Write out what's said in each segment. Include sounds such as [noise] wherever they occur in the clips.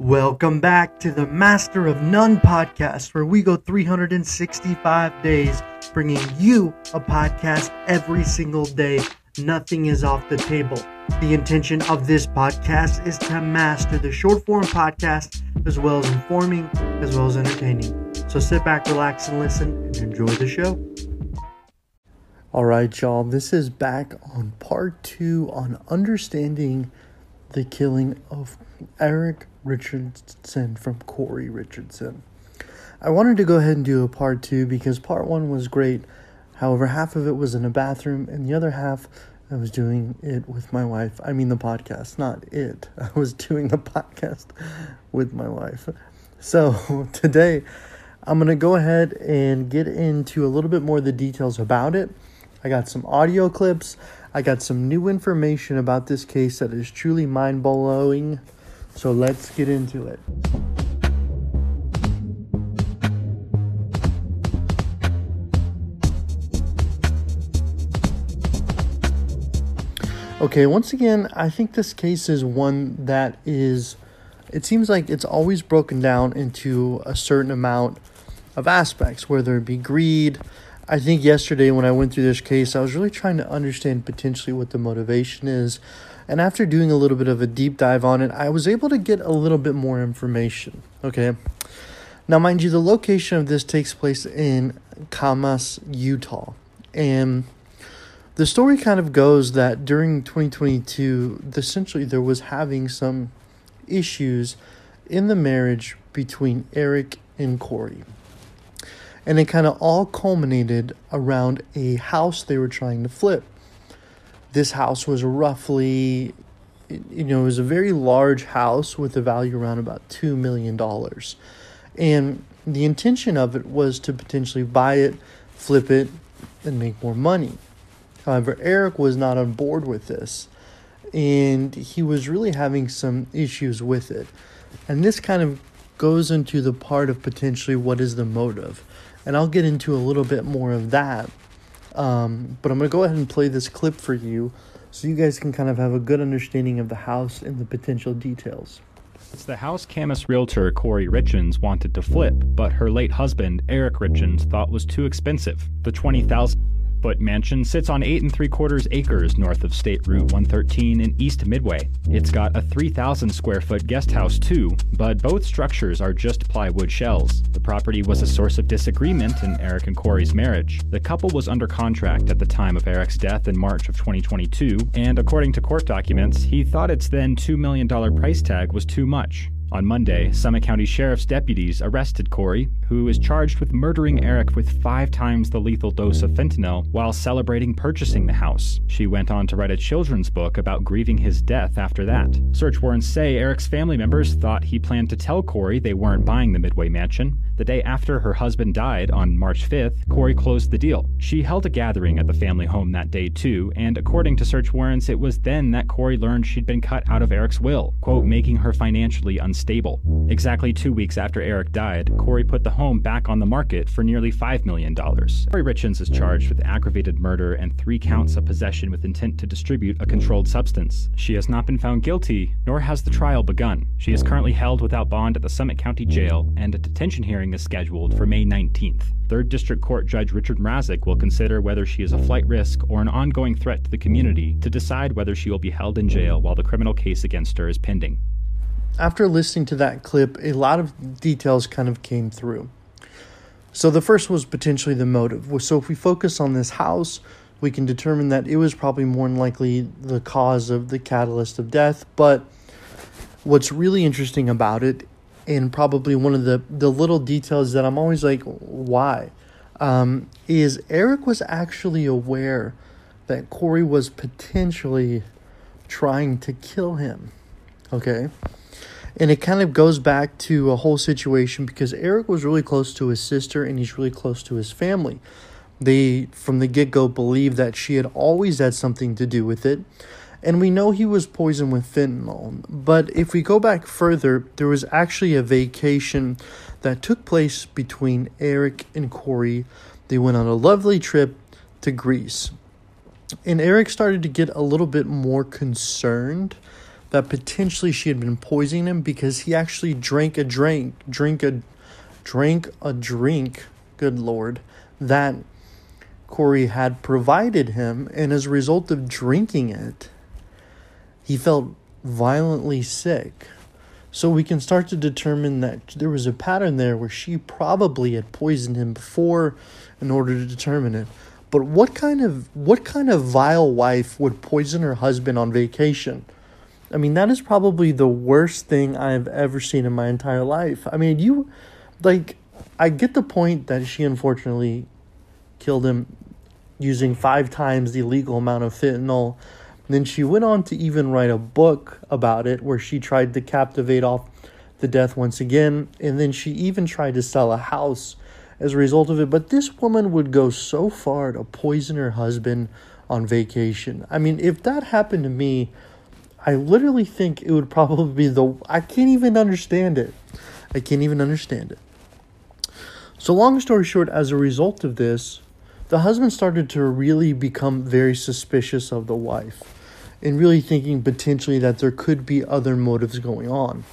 Welcome back to the Master of None podcast, where we go 365 days bringing you a podcast every single day. Nothing is off the table. The intention of this podcast is to master the short form podcast as well as informing, as well as entertaining. So sit back, relax, and listen and enjoy the show. All right, y'all, this is back on part two on understanding the killing of Eric Richardson from Kouri Richardson. I wanted to go ahead and do a part two because part one was great. However, half of it was in a bathroom, and the other half I was doing it with my wife. I mean, the podcast, not it. [laughs] I was doing the podcast with my wife. So [laughs] today, I'm going to go ahead and get into a little bit more of the details about it. I got some audio clips. I got some new information about this case that is truly mind blowing. So let's get into it. Okay, once again, I think this case is one that is, it seems like it's always broken down into a certain amount of aspects, whether it be greed. I think yesterday when I went through this case, I was really trying to understand potentially what the motivation is. And after doing a little bit of a deep dive on it, I was able to get a little bit more information. Okay. Now, mind you, the location of this takes place in Kamas, Utah. And the story kind of goes that during 2022, essentially there was having some issues in the marriage between Eric and Kouri. And it kind of all culminated around a house they were trying to flip. This house was roughly, you know, it was a very large house with a value around about $2 million. And the intention of it was to potentially buy it, flip it, and make more money. However, Eric was not on board with this, and he was really having some issues with it. And this kind of goes into the part of potentially what is the motive. And I'll get into a little bit more of that. Um, but I'm going to go ahead and play this clip for you so you guys can kind of have a good understanding of the house and the potential details. It's the house Kamas realtor Kouri Richins wanted to flip, but her late husband, Eric Richins, thought was too expensive. The 20000 foot mansion sits on eight and three quarters acres north of State Route 113 in East Midway. It's got a 3,000 square foot guest house too, but both structures are just plywood shells. The property was a source of disagreement in Eric and Kouri's marriage. The couple was under contract at the time of Eric's death in March of 2022, and according to court documents, he thought its then $2 million price tag was too much. On Monday, Summit County Sheriff's deputies arrested Kouri, who is charged with murdering Eric with five times the lethal dose of fentanyl while celebrating purchasing the house. She went on to write a children's book about grieving his death after that. Search warrants say Eric's family members thought he planned to tell Kouri they weren't buying the Midway mansion. The day after her husband died, on March 5th, Kouri closed the deal. She held a gathering at the family home that day too, and according to search warrants, it was then that Kouri learned she'd been cut out of Eric's will, quote, making her financially unstable. Exactly two weeks after Eric died, Kouri put the home back on the market for nearly $5 million. Kouri Richins is charged with aggravated murder and three counts of possession with intent to distribute a controlled substance. She has not been found guilty, nor has the trial begun. She is currently held without bond at the Summit County Jail, and a detention hearing is scheduled for May 19th. Third District Court Judge Richard Mrazik will consider whether she is a flight risk or an ongoing threat to the community to decide whether she will be held in jail while the criminal case against her is pending. After listening to that clip, a lot of details kind of came through. So the first was potentially the motive. So if we focus on this house, we can determine that it was probably more than likely the cause of the catalyst of death. But what's really interesting about it, and probably one of the, the little details that I'm always like, why, um, is Eric was actually aware that Kouri was potentially trying to kill him. Okay. And it kind of goes back to a whole situation because Eric was really close to his sister and he's really close to his family. They, from the get go, believed that she had always had something to do with it. And we know he was poisoned with fentanyl. But if we go back further, there was actually a vacation that took place between Eric and Kouri. They went on a lovely trip to Greece. And Eric started to get a little bit more concerned that potentially she had been poisoning him because he actually drank a drink, drink a, drank a drink. Good lord, that Kouri had provided him, and as a result of drinking it, he felt violently sick. So we can start to determine that there was a pattern there where she probably had poisoned him before in order to determine it. But what kind of what kind of vile wife would poison her husband on vacation? I mean, that is probably the worst thing I've ever seen in my entire life. I mean, you like I get the point that she unfortunately killed him using five times the legal amount of fentanyl. Then she went on to even write a book about it where she tried to captivate off the death once again. And then she even tried to sell a house as a result of it. But this woman would go so far to poison her husband on vacation. I mean, if that happened to me, I literally think it would probably be the. I can't even understand it. I can't even understand it. So, long story short, as a result of this, the husband started to really become very suspicious of the wife and really thinking potentially that there could be other motives going on.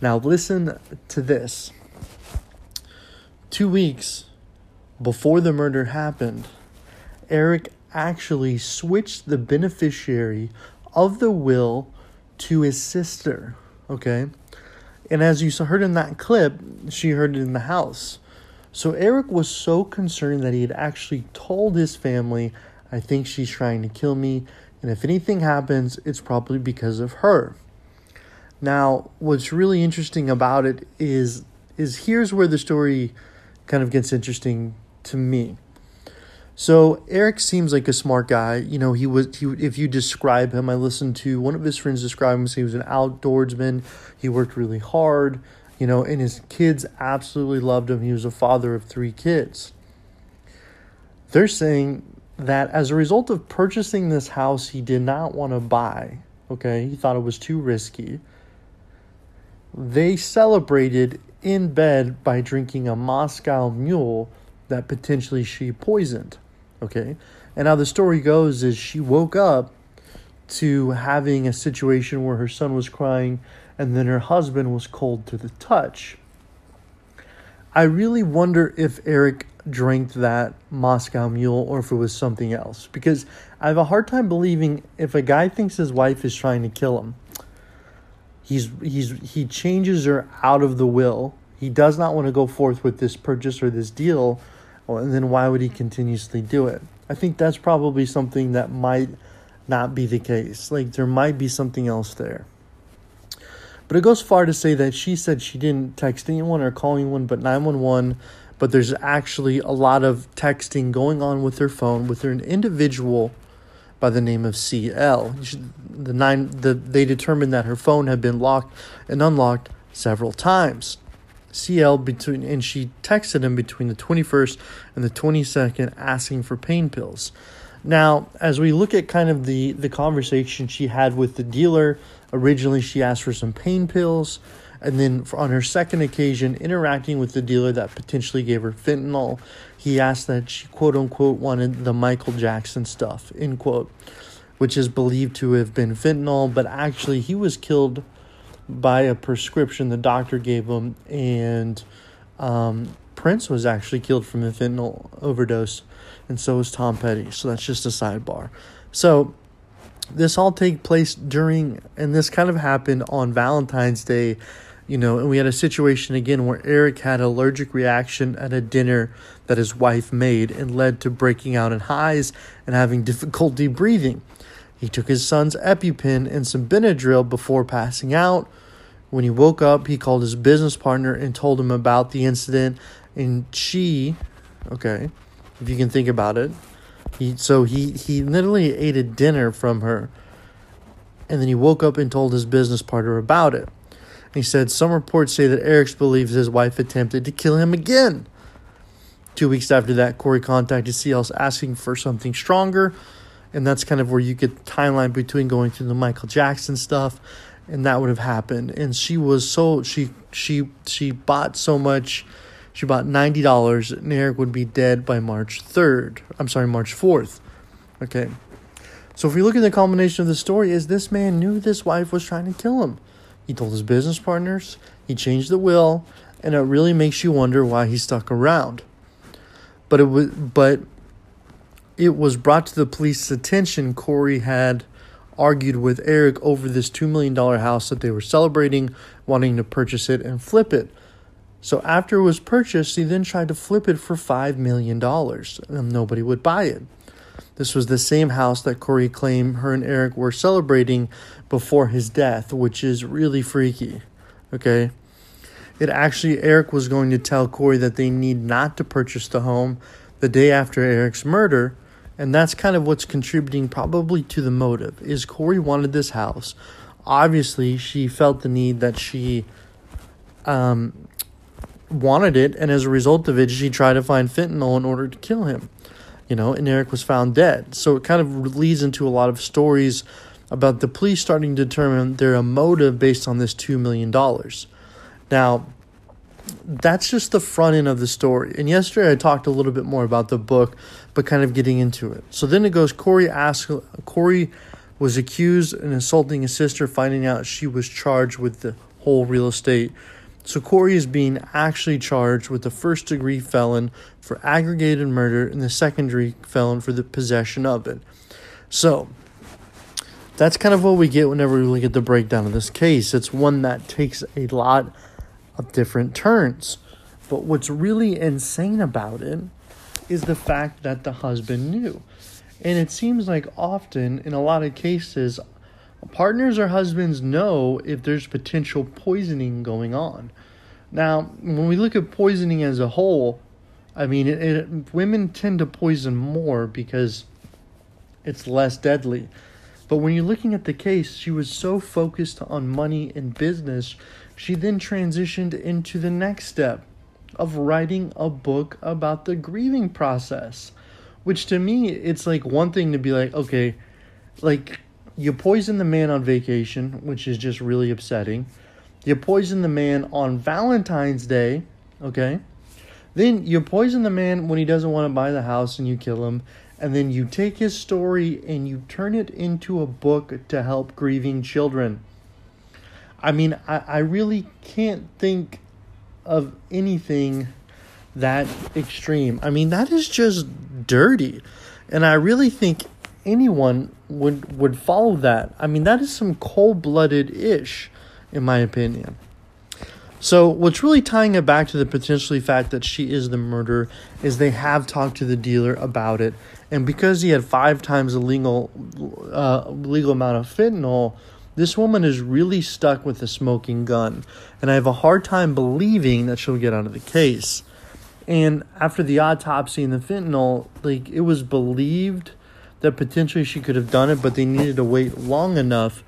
Now, listen to this two weeks before the murder happened, Eric actually switched the beneficiary of the will to his sister. Okay. And as you heard in that clip, she heard it in the house. So Eric was so concerned that he had actually told his family, I think she's trying to kill me. And if anything happens, it's probably because of her. Now, what's really interesting about it is is here's where the story kind of gets interesting to me. So Eric seems like a smart guy. You know, he was. He, if you describe him, I listened to one of his friends describe him. He was an outdoorsman. He worked really hard. You know, and his kids absolutely loved him. He was a father of three kids. They're saying that as a result of purchasing this house, he did not want to buy. Okay, he thought it was too risky. They celebrated in bed by drinking a Moscow mule that potentially she poisoned. Okay. And how the story goes is she woke up to having a situation where her son was crying and then her husband was cold to the touch. I really wonder if Eric drank that Moscow mule or if it was something else because I have a hard time believing if a guy thinks his wife is trying to kill him he's he's he changes her out of the will he does not want to go forth with this purchase or this deal well, and then why would he continuously do it? I think that's probably something that might not be the case. Like there might be something else there. But it goes far to say that she said she didn't text anyone or call anyone but 911, but there's actually a lot of texting going on with her phone with an individual by the name of CL. The nine the they determined that her phone had been locked and unlocked several times. CL between and she texted him between the 21st and the 22nd asking for pain pills. Now, as we look at kind of the the conversation she had with the dealer, originally she asked for some pain pills, and then on her second occasion interacting with the dealer that potentially gave her fentanyl, he asked that she quote unquote wanted the Michael Jackson stuff, end quote, which is believed to have been fentanyl, but actually he was killed by a prescription the doctor gave him, and um, Prince was actually killed from a fentanyl overdose, and so was Tom Petty. So that's just a sidebar. So this all take place during, and this kind of happened on Valentine's Day, you know, and we had a situation again where Eric had allergic reaction at a dinner that his wife made and led to breaking out in highs and having difficulty breathing. He took his son's EpiPen and some Benadryl before passing out. When he woke up, he called his business partner and told him about the incident. And she, okay, if you can think about it, he so he he literally ate a dinner from her, and then he woke up and told his business partner about it. he said some reports say that Eric believes his wife attempted to kill him again. Two weeks after that, Kouri contacted CLS asking for something stronger and that's kind of where you get timeline between going through the Michael Jackson stuff, and that would have happened. And she was so she she she bought so much, she bought ninety dollars, and Eric would be dead by March third. I'm sorry, March fourth. Okay, So if we look at the culmination of the story, is this man knew this wife was trying to kill him. He told his business partners, he changed the will, and it really makes you wonder why he stuck around. But it was but it was brought to the police's attention Kouri had argued with Eric over this $2 million house that they were celebrating, wanting to purchase it and flip it. So after it was purchased, he then tried to flip it for $5 million, and nobody would buy it. This was the same house that Kouri claimed her and Eric were celebrating before his death, which is really freaky. Okay? It actually, Eric was going to tell Kouri that they need not to purchase the home the day after Eric's murder and that's kind of what's contributing probably to the motive. Is Kouri wanted this house. Obviously, she felt the need that she um, wanted it, and as a result of it, she tried to find fentanyl in order to kill him. You know, and Eric was found dead. So it kind of leads into a lot of stories about the police starting to determine their motive based on this $2 million. Now, that's just the front end of the story. And yesterday I talked a little bit more about the book, but kind of getting into it. So then it goes Kouri asked Kouri was accused of assaulting his sister, finding out she was charged with the whole real estate. So Kouri is being actually charged with the first degree felon for aggravated murder and the second degree felon for the possession of it. So that's kind of what we get whenever we look at the breakdown of this case. It's one that takes a lot of different turns. But what's really insane about it is the fact that the husband knew. And it seems like often, in a lot of cases, partners or husbands know if there's potential poisoning going on. Now, when we look at poisoning as a whole, I mean, it, it, women tend to poison more because it's less deadly. But when you're looking at the case, she was so focused on money and business, she then transitioned into the next step of writing a book about the grieving process. Which to me, it's like one thing to be like, okay, like you poison the man on vacation, which is just really upsetting. You poison the man on Valentine's Day, okay? Then you poison the man when he doesn't want to buy the house and you kill him. And then you take his story and you turn it into a book to help grieving children. I mean, I, I really can't think of anything that extreme. I mean, that is just dirty. And I really think anyone would would follow that. I mean, that is some cold-blooded ish in my opinion. So, what's really tying it back to the potentially fact that she is the murderer is they have talked to the dealer about it, and because he had five times the legal uh, legal amount of fentanyl, this woman is really stuck with a smoking gun, and I have a hard time believing that she'll get out of the case. And after the autopsy and the fentanyl, like it was believed that potentially she could have done it, but they needed to wait long enough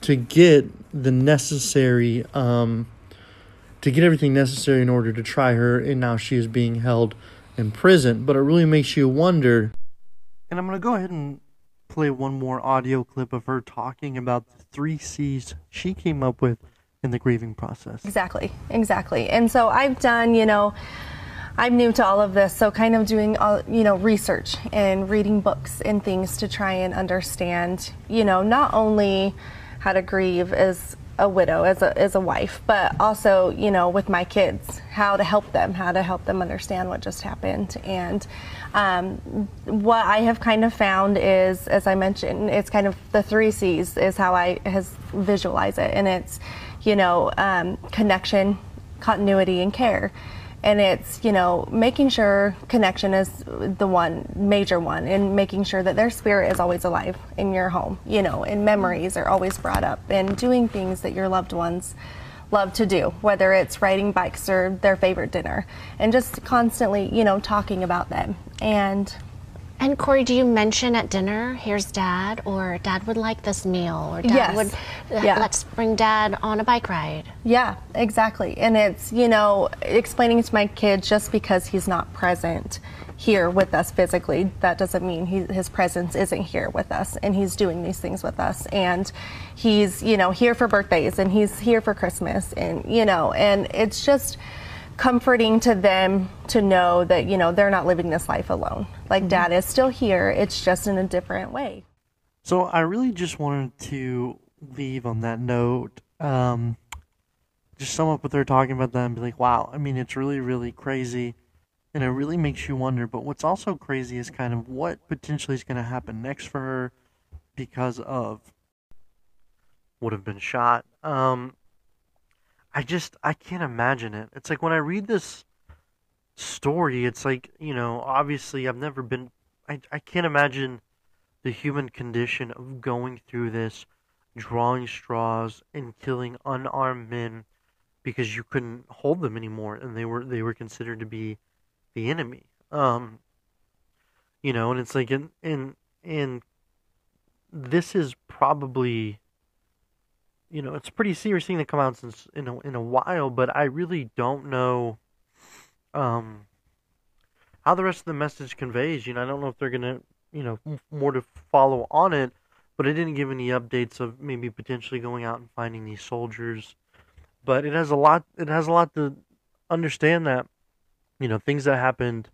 to get the necessary, um, to get everything necessary in order to try her, and now she is being held in prison. But it really makes you wonder. And I'm gonna go ahead and play one more audio clip of her talking about the three C's she came up with in the grieving process. Exactly, exactly. And so I've done, you know, I'm new to all of this, so kind of doing, all, you know, research and reading books and things to try and understand, you know, not only how to grieve as a widow, as a, as a wife, but also, you know, with my kids, how to help them, how to help them understand what just happened. And um, what I have kind of found is, as I mentioned, it's kind of the three C's is how I has visualize it, and it's, you know, um, connection, continuity, and care and it's you know making sure connection is the one major one and making sure that their spirit is always alive in your home you know and memories are always brought up and doing things that your loved ones love to do whether it's riding bikes or their favorite dinner and just constantly you know talking about them. And and Kouri, do you mention at dinner, here's dad, or dad would like this meal, or dad yes. would, uh, yeah. let's bring dad on a bike ride? Yeah, exactly. And it's, you know, explaining to my kids just because he's not present here with us physically, that doesn't mean he, his presence isn't here with us and he's doing these things with us. And he's, you know, here for birthdays and he's here for Christmas and, you know, and it's just, comforting to them to know that you know they're not living this life alone like mm-hmm. dad is still here it's just in a different way So I really just wanted to leave on that note. Um, just sum up what they're talking about that and be like, wow, I mean, it's really, really crazy. And it really makes you wonder. But what's also crazy is kind of what potentially is going to happen next for her because of would have been shot. Um, I just, I can't imagine it. It's like when I read this story, it's like, you know, obviously I've never been, I, I can't imagine the human condition of going through this, drawing straws and killing unarmed men because you couldn't hold them anymore, and they were they were considered to be the enemy. Um, you know, and it's like in in in this is probably you know it's a pretty serious thing to come out since in a, in a while, but I really don't know um how the rest of the message conveys. You know, I don't know if they're gonna you know more to follow on it, but it didn't give any updates of maybe potentially going out and finding these soldiers but it has a lot it has a lot to understand that you know things that happened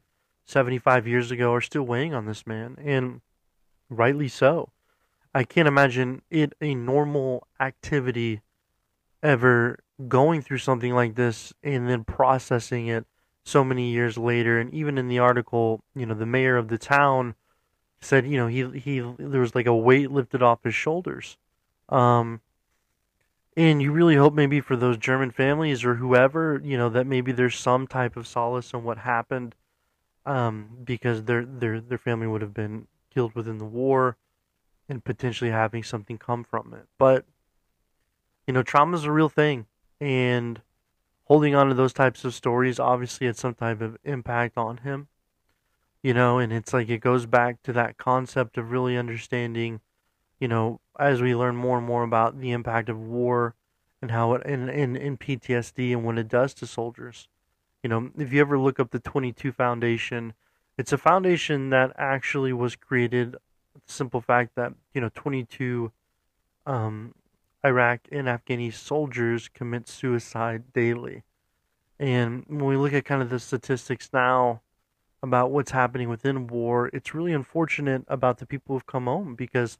75 years ago are still weighing on this man and rightly so i can't imagine it a normal activity ever going through something like this and then processing it so many years later. And even in the article you know the mayor of the town said you know he he there was like a weight lifted off his shoulders. Um and you really hope maybe for those German families or whoever, you know, that maybe there's some type of solace in what happened, um, because their their their family would have been killed within the war, and potentially having something come from it. But you know, trauma is a real thing, and holding on to those types of stories obviously had some type of impact on him. You know, and it's like it goes back to that concept of really understanding you know, as we learn more and more about the impact of war and how it in, in, in PTSD and what it does to soldiers. You know, if you ever look up the 22 Foundation, it's a foundation that actually was created. Simple fact that you know 22 um, Iraq and Afghani soldiers commit suicide daily, and when we look at kind of the statistics now about what's happening within war, it's really unfortunate about the people who've come home because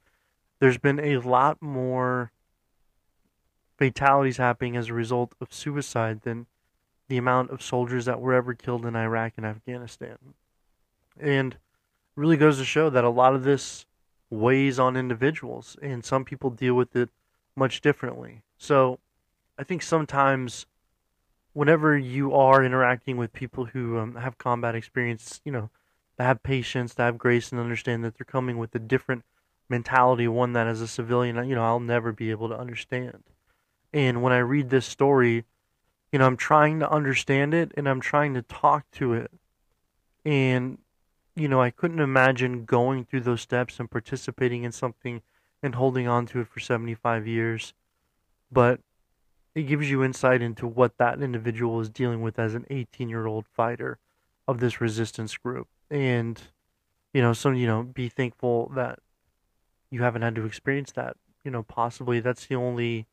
there's been a lot more fatalities happening as a result of suicide than the amount of soldiers that were ever killed in Iraq and Afghanistan. And really goes to show that a lot of this weighs on individuals, and some people deal with it much differently. So I think sometimes whenever you are interacting with people who um, have combat experience, you know, that have patience, that have grace, and understand that they're coming with a different mentality, one that as a civilian, you know, I'll never be able to understand. And when I read this story, you know, I'm trying to understand it and I'm trying to talk to it. And, you know, I couldn't imagine going through those steps and participating in something and holding on to it for 75 years. But it gives you insight into what that individual is dealing with as an 18 year old fighter of this resistance group. And, you know, so, you know, be thankful that you haven't had to experience that. You know, possibly that's the only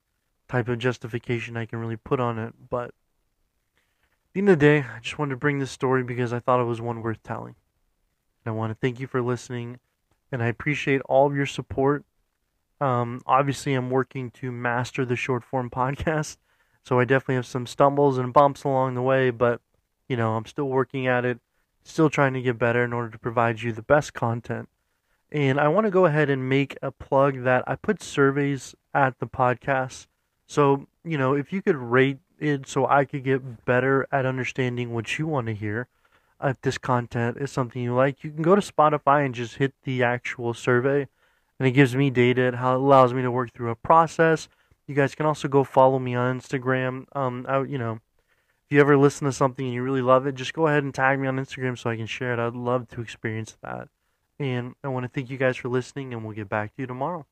type of justification I can really put on it. But at the end of the day, I just wanted to bring this story because I thought it was one worth telling. I want to thank you for listening, and I appreciate all of your support. Um, obviously, I'm working to master the short form [laughs] podcast, so I definitely have some stumbles and bumps along the way, but you know, I'm still working at it, still trying to get better in order to provide you the best content and I want to go ahead and make a plug that I put surveys at the podcast. So, you know, if you could rate it so I could get better at understanding what you want to hear, if this content is something you like, you can go to Spotify and just hit the actual survey. And it gives me data. It allows me to work through a process. You guys can also go follow me on Instagram. Um, I, you know, if you ever listen to something and you really love it, just go ahead and tag me on Instagram so I can share it. I'd love to experience that. And I want to thank you guys for listening, and we'll get back to you tomorrow.